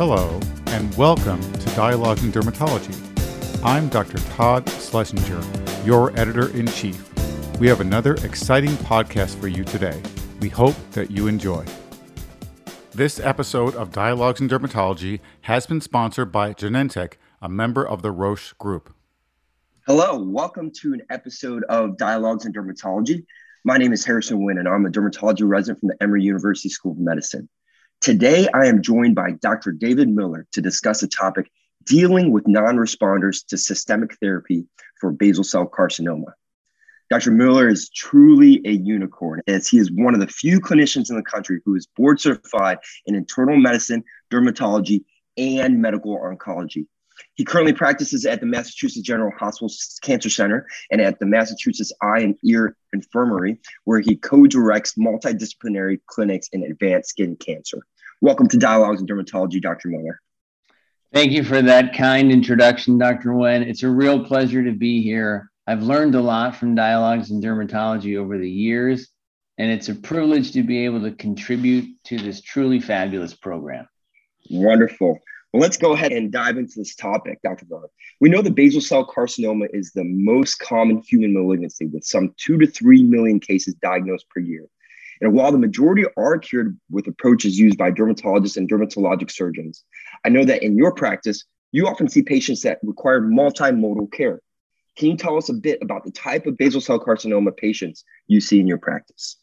Hello, and welcome to Dialogues in Dermatology. I'm Dr. Todd Schlesinger, your editor in chief. We have another exciting podcast for you today. We hope that you enjoy. This episode of Dialogues in Dermatology has been sponsored by Genentech, a member of the Roche Group. Hello, welcome to an episode of Dialogues in Dermatology. My name is Harrison Nguyen, and I'm a dermatology resident from the Emory University School of Medicine. Today, I am joined by Dr. David Miller to discuss a topic dealing with non responders to systemic therapy for basal cell carcinoma. Dr. Miller is truly a unicorn as he is one of the few clinicians in the country who is board certified in internal medicine, dermatology, and medical oncology. He currently practices at the Massachusetts General Hospital Cancer Center and at the Massachusetts Eye and Ear Infirmary, where he co directs multidisciplinary clinics in advanced skin cancer. Welcome to Dialogues in Dermatology, Dr. Miller. Thank you for that kind introduction, Dr. Nguyen. It's a real pleasure to be here. I've learned a lot from Dialogues in Dermatology over the years, and it's a privilege to be able to contribute to this truly fabulous program. Wonderful. Well, let's go ahead and dive into this topic, Dr. Miller. We know that basal cell carcinoma is the most common human malignancy, with some two to three million cases diagnosed per year. And while the majority are cured with approaches used by dermatologists and dermatologic surgeons, I know that in your practice, you often see patients that require multimodal care. Can you tell us a bit about the type of basal cell carcinoma patients you see in your practice?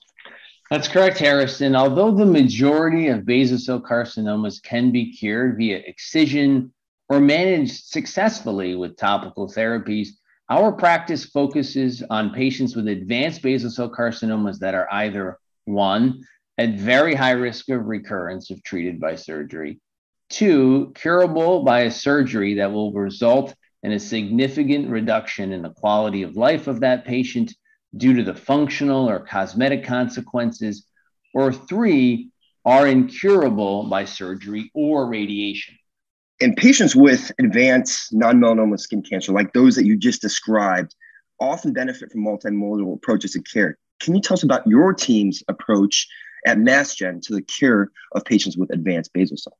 That's correct, Harrison. Although the majority of basal cell carcinomas can be cured via excision or managed successfully with topical therapies, our practice focuses on patients with advanced basal cell carcinomas that are either one, at very high risk of recurrence if treated by surgery, two, curable by a surgery that will result in a significant reduction in the quality of life of that patient due to the functional or cosmetic consequences, or three, are incurable by surgery or radiation. In patients with advanced non melanoma skin cancer, like those that you just described, often benefit from multimodal approaches to care. Can you tell us about your team's approach at MassGen to the cure of patients with advanced basal cell?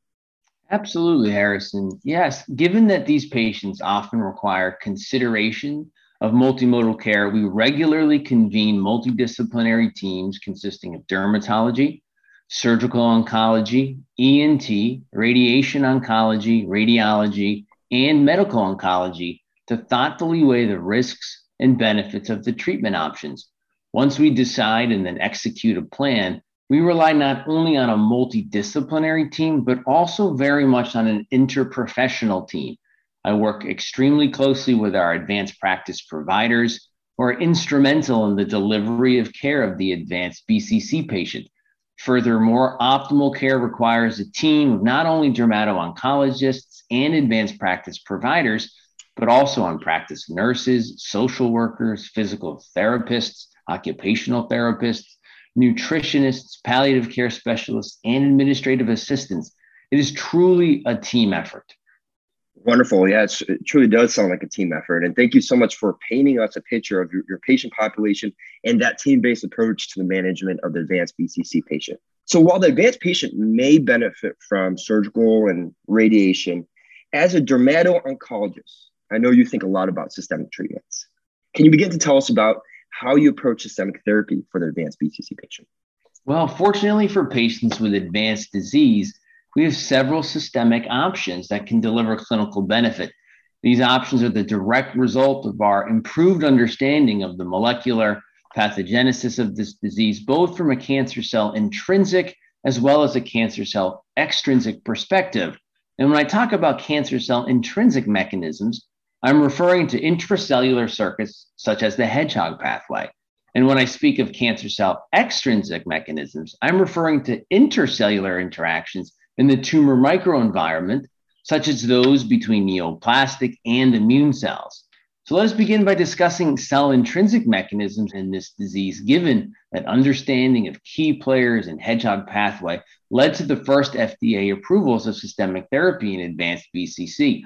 Absolutely, Harrison. Yes, given that these patients often require consideration of multimodal care, we regularly convene multidisciplinary teams consisting of dermatology, surgical oncology, ENT, radiation oncology, radiology, and medical oncology to thoughtfully weigh the risks and benefits of the treatment options. Once we decide and then execute a plan, we rely not only on a multidisciplinary team, but also very much on an interprofessional team I work extremely closely with our advanced practice providers who are instrumental in the delivery of care of the advanced BCC patient. Furthermore, optimal care requires a team of not only dermato-oncologists and advanced practice providers, but also on practice nurses, social workers, physical therapists, occupational therapists, nutritionists, palliative care specialists, and administrative assistants. It is truly a team effort. Wonderful. Yeah, it truly does sound like a team effort. And thank you so much for painting us a picture of your, your patient population and that team based approach to the management of the advanced BCC patient. So, while the advanced patient may benefit from surgical and radiation, as a dermato oncologist, I know you think a lot about systemic treatments. Can you begin to tell us about how you approach systemic therapy for the advanced BCC patient? Well, fortunately for patients with advanced disease, we have several systemic options that can deliver clinical benefit. These options are the direct result of our improved understanding of the molecular pathogenesis of this disease, both from a cancer cell intrinsic as well as a cancer cell extrinsic perspective. And when I talk about cancer cell intrinsic mechanisms, I'm referring to intracellular circuits such as the hedgehog pathway. And when I speak of cancer cell extrinsic mechanisms, I'm referring to intercellular interactions in the tumor microenvironment, such as those between neoplastic and immune cells. So let us begin by discussing cell intrinsic mechanisms in this disease, given that understanding of key players in hedgehog pathway led to the first FDA approvals of systemic therapy in advanced BCC.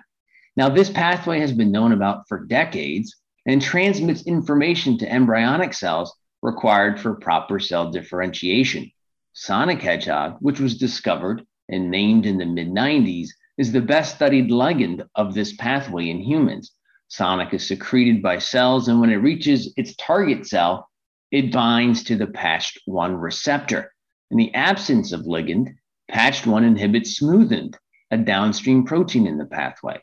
Now, this pathway has been known about for decades and transmits information to embryonic cells required for proper cell differentiation. Sonic hedgehog, which was discovered and named in the mid 90s, is the best studied ligand of this pathway in humans. Sonic is secreted by cells, and when it reaches its target cell, it binds to the PTCH1 receptor. In the absence of ligand, PTCH1 inhibits smoothened, a downstream protein in the pathway.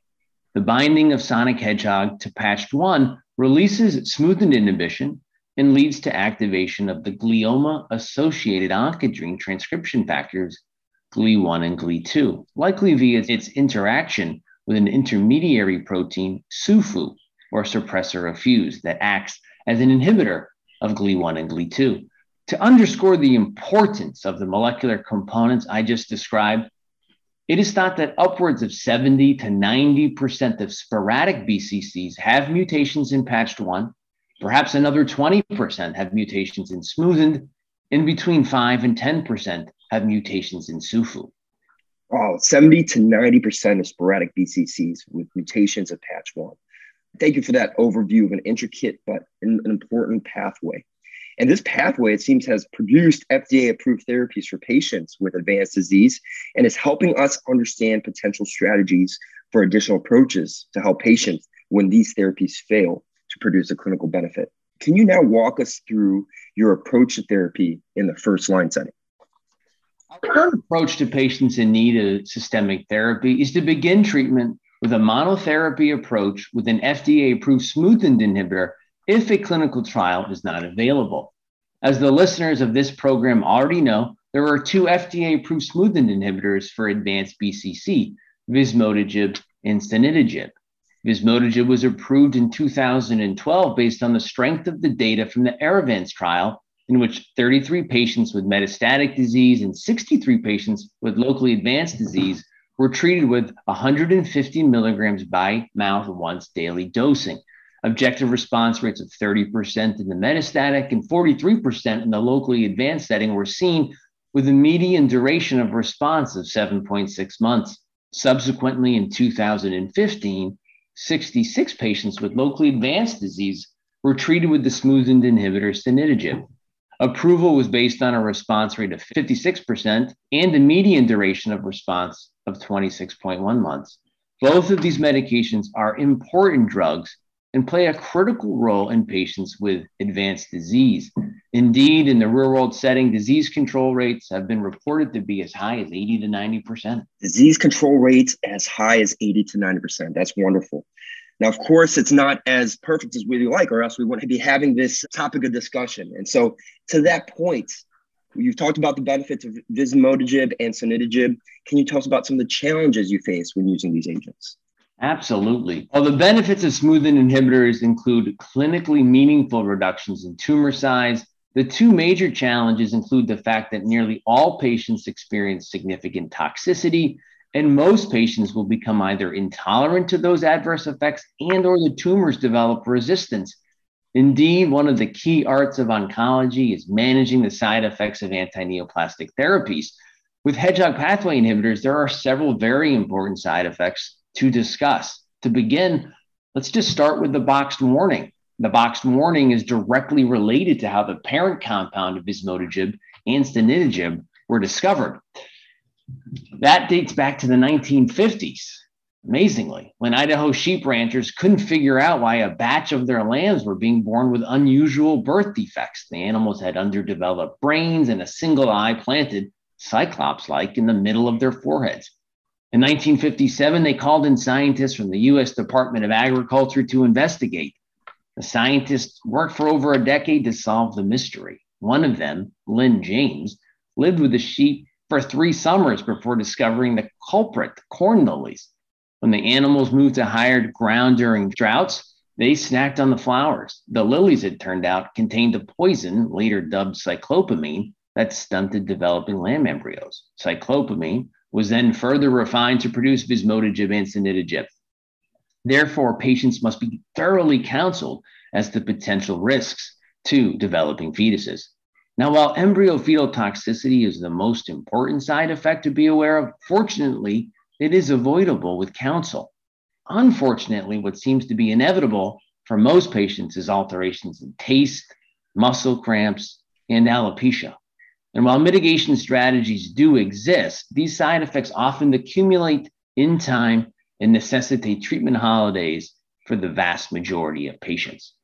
The binding of sonic hedgehog to PTCH1 releases smoothened inhibition and leads to activation of the glioma associated oncogene transcription factors, GLI1 and GLI2, likely via its interaction with an intermediary protein, SUFU, or suppressor of fuse, that acts as an inhibitor of GLI1 and GLI2. To underscore the importance of the molecular components I just described, it is thought that upwards of 70 to 90% of sporadic BCCs have mutations in patched 1. perhaps another 20% have mutations in smoothened, and between 5 and 10% have mutations in SUFU. Oh, 70 to 90% of sporadic BCCs with mutations of PTCH1. Thank you for that overview of an intricate but an important pathway. And this pathway, it seems, has produced FDA approved therapies for patients with advanced disease and is helping us understand potential strategies for additional approaches to help patients when these therapies fail to produce a clinical benefit. Can you now walk us through your approach to therapy in the first line setting? Our current approach to patients in need of systemic therapy is to begin treatment with a monotherapy approach with an FDA approved smoothened inhibitor if a clinical trial is not available. As the listeners of this program already know, there are two FDA approved smoothened inhibitors for advanced BCC, vismodegib and sonidegib. Vismodegib was approved in 2012 based on the strength of the data from the ERIVANCE trial, in which 33 patients with metastatic disease and 63 patients with locally advanced disease were treated with 150 milligrams by mouth once daily dosing objective response rates of 30% in the metastatic and 43% in the locally advanced setting were seen with a median duration of response of 7.6 months. Subsequently, in 2015, 66 patients with locally advanced disease were treated with the smoothened inhibitor sonidegib. Approval was based on a response rate of 56% and a median duration of response of 26.1 months. Both of these medications are important drugs and play a critical role in patients with advanced disease. Indeed, in the real world setting, disease control rates have been reported to be as high as 80 to 90%. Disease control rates as high as 80 to 90%. That's wonderful. Now, of course, it's not as perfect as we like, or else we wouldn't be having this topic of discussion. And so, to that point, you've talked about the benefits of vismodegib and sonidegib. Can you tell us about some of the challenges you face when using these agents? Absolutely. Well, the benefits of smoothing inhibitors include clinically meaningful reductions in tumor size. The two major challenges include the fact that nearly all patients experience significant toxicity, and most patients will become either intolerant to those adverse effects and or the tumors develop resistance. Indeed, one of the key arts of oncology is managing the side effects of anti-neoplastic therapies. With hedgehog pathway inhibitors, there are several very important side effects to discuss. To begin, let's just start with the boxed warning. The boxed warning is directly related to how the parent compound of vismodegib and sonidegib were discovered. That dates back to the 1950s. Amazingly, when Idaho sheep ranchers couldn't figure out why a batch of their lambs were being born with unusual birth defects, the animals had underdeveloped brains and a single eye planted, cyclops like, in the middle of their foreheads. In 1957, they called in scientists from the US Department of Agriculture to investigate. The scientists worked for over a decade to solve the mystery. One of them, Lynn James, lived with the sheep for three summers before discovering the culprit, corn lilies. When the animals moved to higher ground during droughts, they snacked on the flowers. The lilies, it turned out, contained a poison, later dubbed cyclopamine, that stunted developing lamb embryos. Cyclopamine was then further refined to produce vismodegib and. Therefore, patients must be thoroughly counseled as to potential risks to developing fetuses. Now, while embryo fetal toxicity is the most important side effect to be aware of, fortunately, it is avoidable with counsel. Unfortunately, what seems to be inevitable for most patients is alterations in taste, muscle cramps, and alopecia. And while mitigation strategies do exist, these side effects often accumulate in time and necessitate treatment holidays for the vast majority of patients.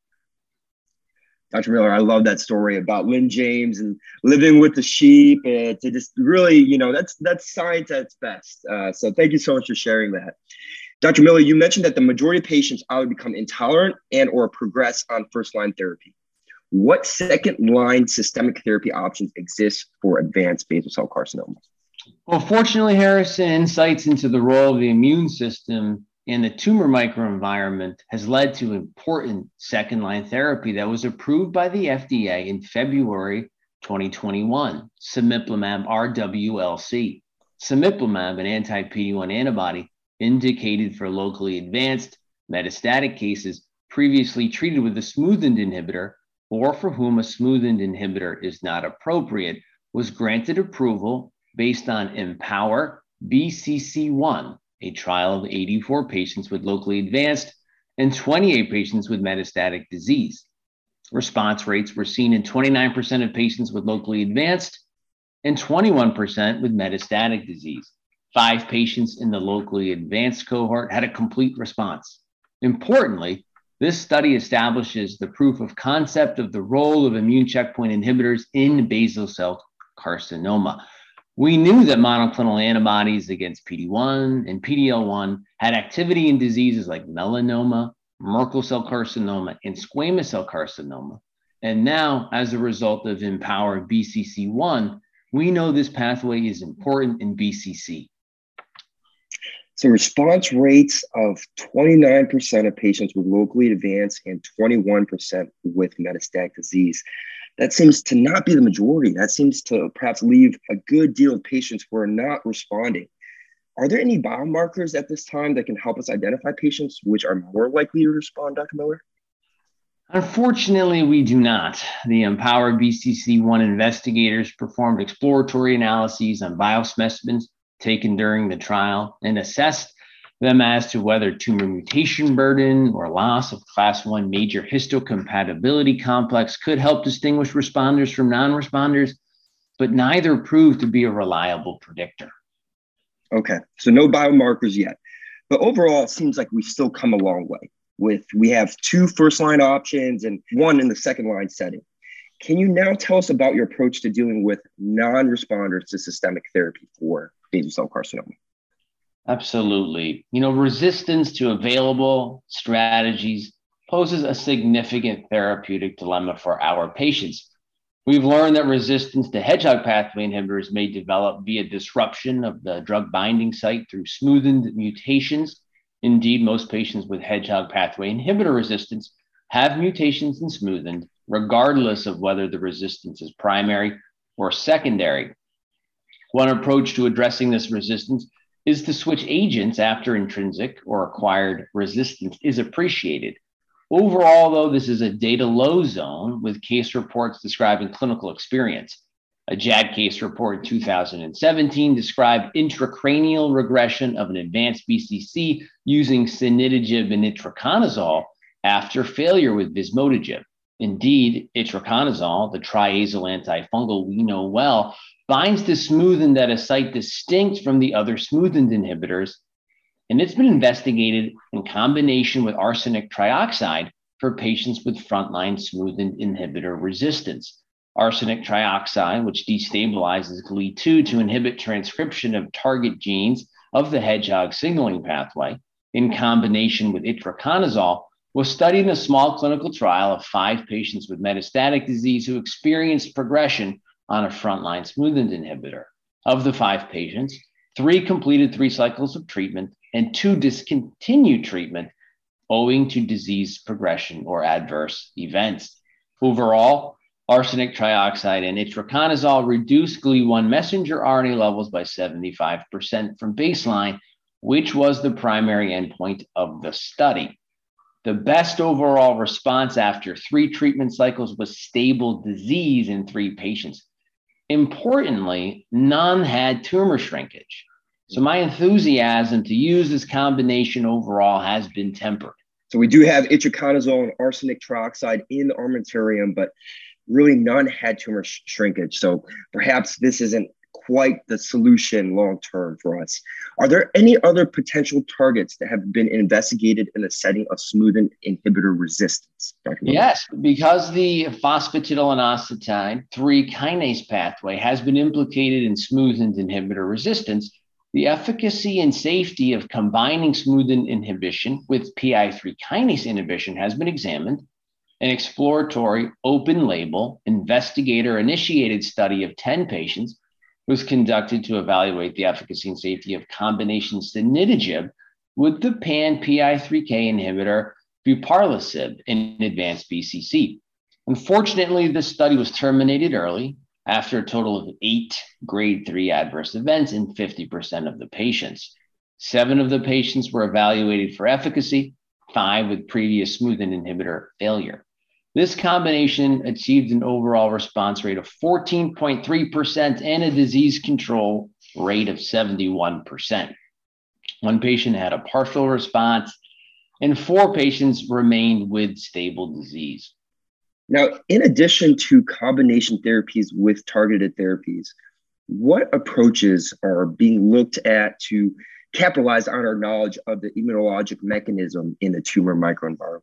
Dr. Miller, I love that story about Lynn James and living with the sheep. And to just really, you know, that's that's science at its best. Uh, so thank you so much for sharing that. Dr. Miller, you mentioned that the majority of patients either become intolerant and or progress on first line therapy. What second line systemic therapy options exist for advanced basal cell carcinoma? Well, fortunately, Harrison, insights into the role of the immune system in the tumor microenvironment has led to important second line therapy that was approved by the FDA in February 2021, cemiplimab RWLC. Cemiplimab, an anti PD 1 antibody indicated for locally advanced metastatic cases previously treated with a smoothened inhibitor or for whom a smoothened inhibitor is not appropriate, was granted approval based on Empower BCC1, a trial of 84 patients with locally advanced and 28 patients with metastatic disease. Response rates were seen in 29% of patients with locally advanced and 21% with metastatic disease. Five patients in the locally advanced cohort had a complete response. Importantly, this study establishes the proof of concept of the role of immune checkpoint inhibitors in basal cell carcinoma. We knew that monoclonal antibodies against PD1 and PDL1 had activity in diseases like melanoma, Merkel cell carcinoma, and squamous cell carcinoma. And now, as a result of Empower BCC1, we know this pathway is important in BCC. So, response rates of 29% of patients with locally advanced and 21% with metastatic disease that seems to not be the majority. That seems to perhaps leave a good deal of patients who are not responding. Are there any biomarkers at this time that can help us identify patients which are more likely to respond, Dr. Miller? Unfortunately, we do not. The Empower BCC1 investigators performed exploratory analyses on biospecimens taken during the trial and assessed them as to whether tumor mutation burden or loss of class 1 major histocompatibility complex could help distinguish responders from non-responders, but neither proved to be a reliable predictor. Okay, so no biomarkers yet. But overall, it seems like we've still come a long way with we have two first line options and one in the second line setting. Can you now tell us about your approach to dealing with non-responders to systemic therapy for basal cell carcinoma? Absolutely. You know, resistance to available strategies poses a significant therapeutic dilemma for our patients. We've learned that resistance to hedgehog pathway inhibitors may develop via disruption of the drug binding site through smoothened mutations. Indeed, most patients with hedgehog pathway inhibitor resistance have mutations in smoothened, regardless of whether the resistance is primary or secondary. One approach to addressing this resistance is to switch agents after intrinsic or acquired resistance is appreciated. Overall, though, this is a data low zone with case reports describing clinical experience. A JAAD case report in 2017 described intracranial regression of an advanced BCC using sonidegib and itraconazole after failure with vismodegib. Indeed, itraconazole, the triazole antifungal we know well, binds to smoothened at a site distinct from the other smoothened inhibitors, and it's been investigated in combination with arsenic trioxide for patients with frontline smoothened inhibitor resistance. Arsenic trioxide, which destabilizes GLI2 to inhibit transcription of target genes of the hedgehog signaling pathway, in combination with itraconazole, was studied in a small clinical trial of five patients with metastatic disease who experienced progression on a frontline smoothened inhibitor. Of the five patients, three completed three cycles of treatment and two discontinued treatment owing to disease progression or adverse events. Overall, arsenic trioxide and itraconazole reduced GLI1 messenger RNA levels by 75% from baseline, which was the primary endpoint of the study. The best overall response after three treatment cycles was stable disease in three patients. Importantly, none had tumor shrinkage. So my enthusiasm to use this combination overall has been tempered. So we do have itraconazole and arsenic trioxide in the armamentarium, but really none had tumor sh- shrinkage. So perhaps this isn't quite the solution long term for us. Are there any other potential targets that have been investigated in the setting of smoothing inhibitor resistance? Yes, because the phosphatidylinositol 3 kinase pathway has been implicated in smoothing inhibitor resistance, the efficacy and safety of combining smoothing inhibition with PI3 kinase inhibition has been examined. An exploratory, open label, investigator initiated study of 10 patients was conducted to evaluate the efficacy and safety of combination sonidegib with the pan PI3K inhibitor buparlisib in advanced BCC. Unfortunately, this study was terminated early after a total of eight grade three adverse events in 50% of the patients. Seven of the patients were evaluated for efficacy, five with previous smoothing inhibitor failure. This combination achieved an overall response rate of 14.3% and a disease control rate of 71%. One patient had a partial response, and four patients remained with stable disease. Now, in addition to combination therapies with targeted therapies, what approaches are being looked at to capitalize on our knowledge of the immunologic mechanism in the tumor microenvironment?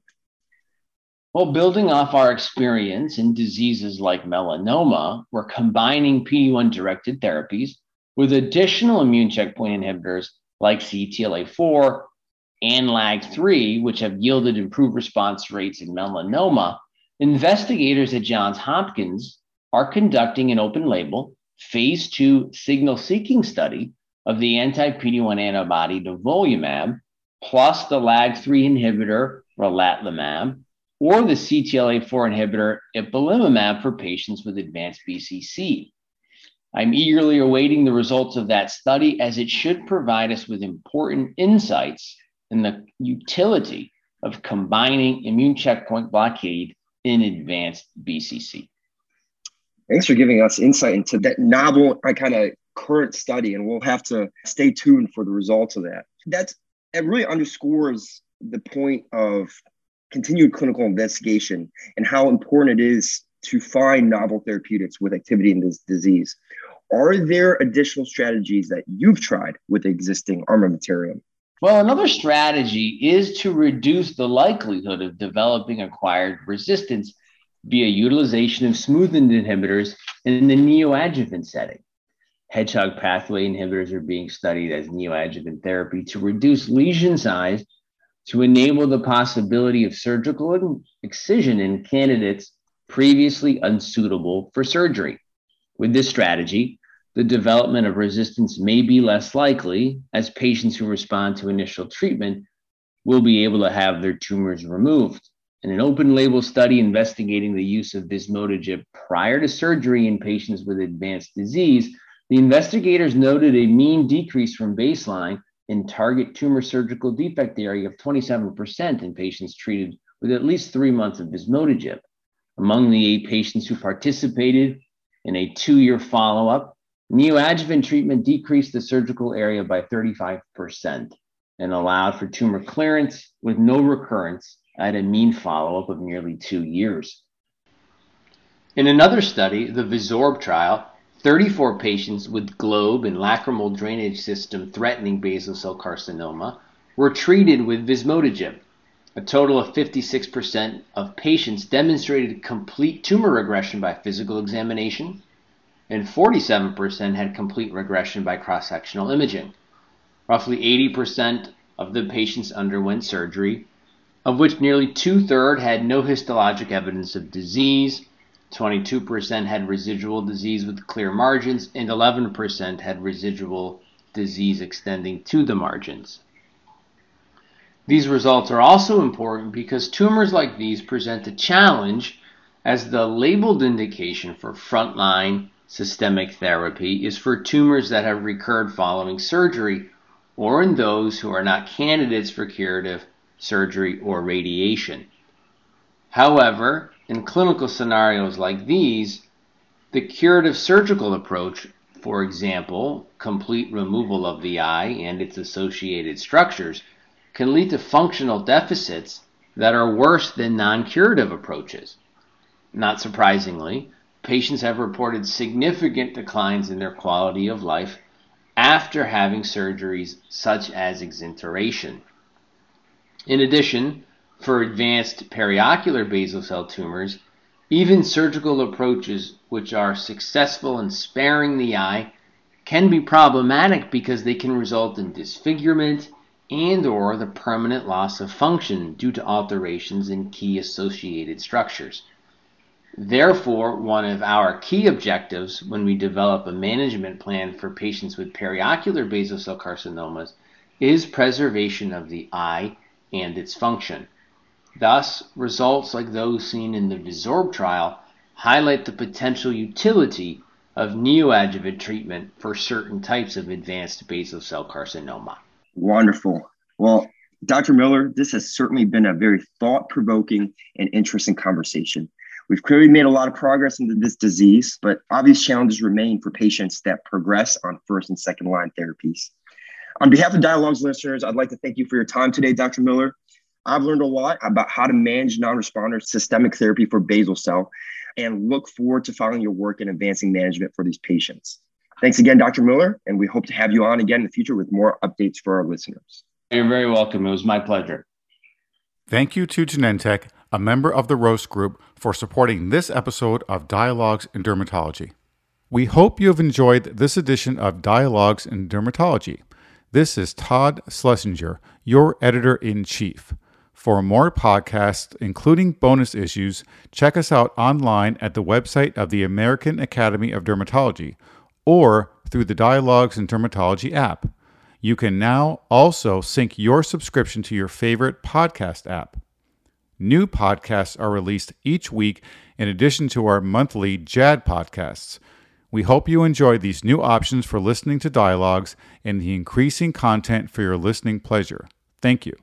Well, building off our experience in diseases like melanoma, we're combining PD-1 directed therapies with additional immune checkpoint inhibitors like CTLA4 and LAG3, which have yielded improved response rates in melanoma. Investigators at Johns Hopkins are conducting an open label phase two signal seeking study of the anti PD 1 antibody nivolumab plus the LAG3 inhibitor relatlimab or the CTLA4 inhibitor ipilimumab for patients with advanced BCC. I'm eagerly awaiting the results of that study as it should provide us with important insights in the utility of combining immune checkpoint blockade in advanced BCC. Thanks for giving us insight into that novel uh, kind of current study, and we'll have to stay tuned for the results of that. That's it really underscores the point of continued clinical investigation and how important it is to find novel therapeutics with activity in this disease. Are there additional strategies that you've tried with existing armamentarium? Well, another strategy is to reduce the likelihood of developing acquired resistance via utilization of smoothing inhibitors in the neoadjuvant setting. Hedgehog pathway inhibitors are being studied as neoadjuvant therapy to reduce lesion size to enable the possibility of surgical excision in candidates previously unsuitable for surgery. With this strategy, the development of resistance may be less likely as patients who respond to initial treatment will be able to have their tumors removed. In an open label study investigating the use of vismodegib prior to surgery in patients with advanced disease, the investigators noted a mean decrease from baseline in target tumor surgical defect area of 27% in patients treated with at least three months of vismodegib. Among the eight patients who participated in a two year follow up, Neoadjuvant treatment decreased the surgical area by 35% and allowed for tumor clearance with no recurrence at a mean follow up of nearly two years. In another study, the VISORB trial, 34 patients with globe and lacrimal drainage system threatening basal cell carcinoma were treated with vismodegib. A total of 56% of patients demonstrated complete tumor regression by physical examination and 47% had complete regression by cross sectional imaging. Roughly 80% of the patients underwent surgery, of which nearly two thirds had no histologic evidence of disease, 22% had residual disease with clear margins, and 11% had residual disease extending to the margins. These results are also important because tumors like these present a challenge as the labeled indication for frontline systemic therapy is for tumors that have recurred following surgery or in those who are not candidates for curative surgery or radiation. However, in clinical scenarios like these, the curative surgical approach, for example, complete removal of the eye and its associated structures, can lead to functional deficits that are worse than non curative approaches. Not surprisingly, patients have reported significant declines in their quality of life after having surgeries such as exenteration. In addition, for advanced periocular basal cell tumors, even surgical approaches which are successful in sparing the eye can be problematic because they can result in disfigurement and or the permanent loss of function due to alterations in key associated structures. Therefore, one of our key objectives when we develop a management plan for patients with periocular basal cell carcinomas is preservation of the eye and its function. Thus, results like those seen in the VISORB trial highlight the potential utility of neoadjuvant treatment for certain types of advanced basal cell carcinoma. Wonderful. Well, Dr. Miller, this has certainly been a very thought provoking and interesting conversation. We've clearly made a lot of progress into this disease, but obvious challenges remain for patients that progress on first and second line therapies. On behalf of Dialogues listeners, I'd like to thank you for your time today, Dr. Miller. I've learned a lot about how to manage non-responder systemic therapy for basal cell and look forward to following your work in advancing management for these patients. Thanks again, Dr. Miller, and we hope to have you on again in the future with more updates for our listeners. You're very welcome. It was my pleasure. Thank you to Genentech, a member of the Roche Group, for supporting this episode of Dialogues in Dermatology. We hope you have enjoyed this edition of Dialogues in Dermatology. This is Todd Schlesinger, your editor in chief. For more podcasts, including bonus issues, check us out online at the website of the American Academy of Dermatology or through the Dialogues in Dermatology app. You can now also sync your subscription to your favorite podcast app. New podcasts are released each week in addition to our monthly JAAD podcasts. We hope you enjoy these new options for listening to dialogues and the increasing content for your listening pleasure. Thank you.